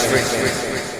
Siempre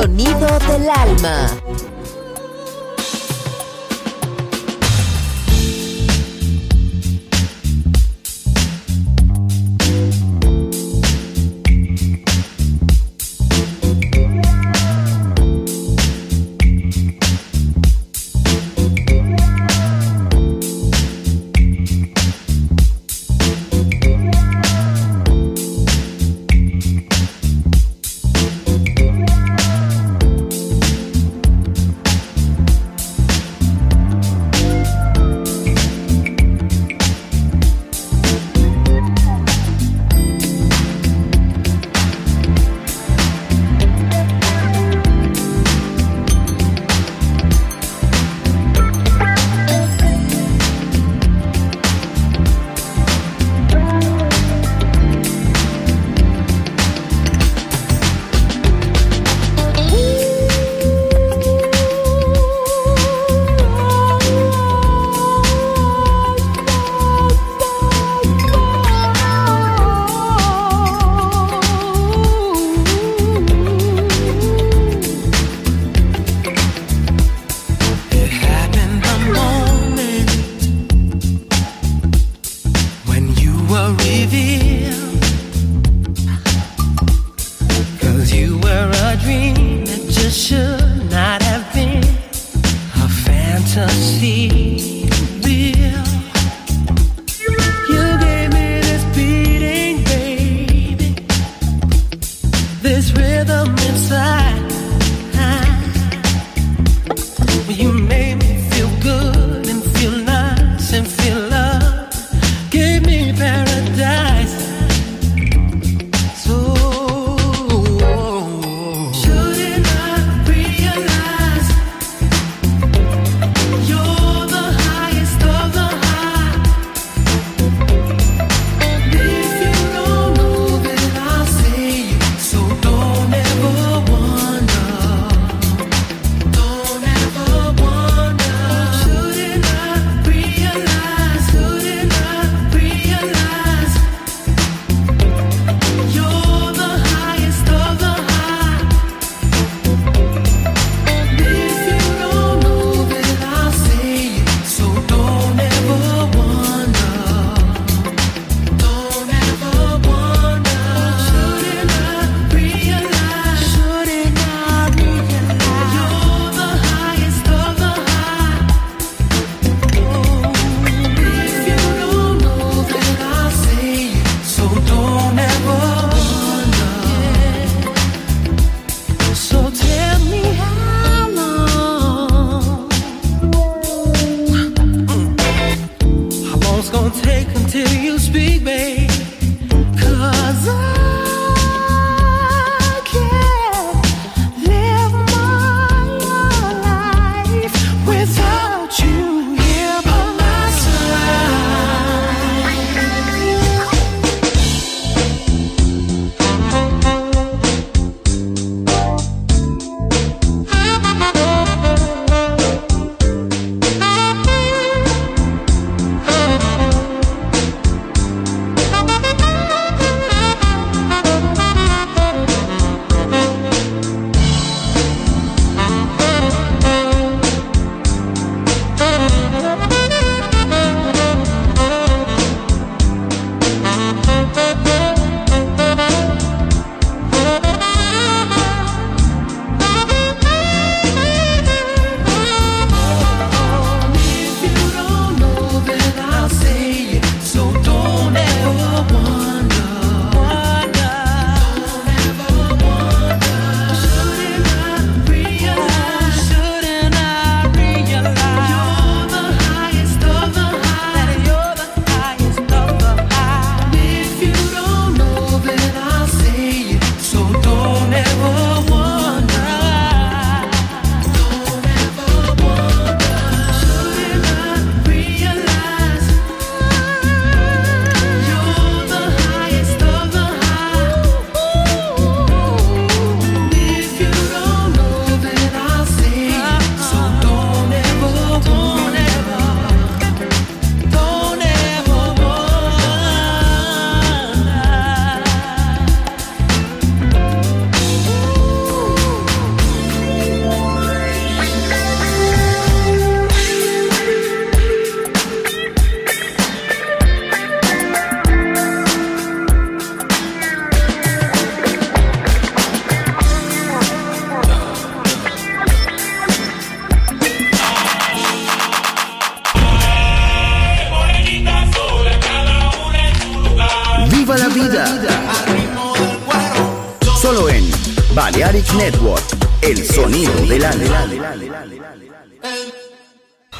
Sonido del alma.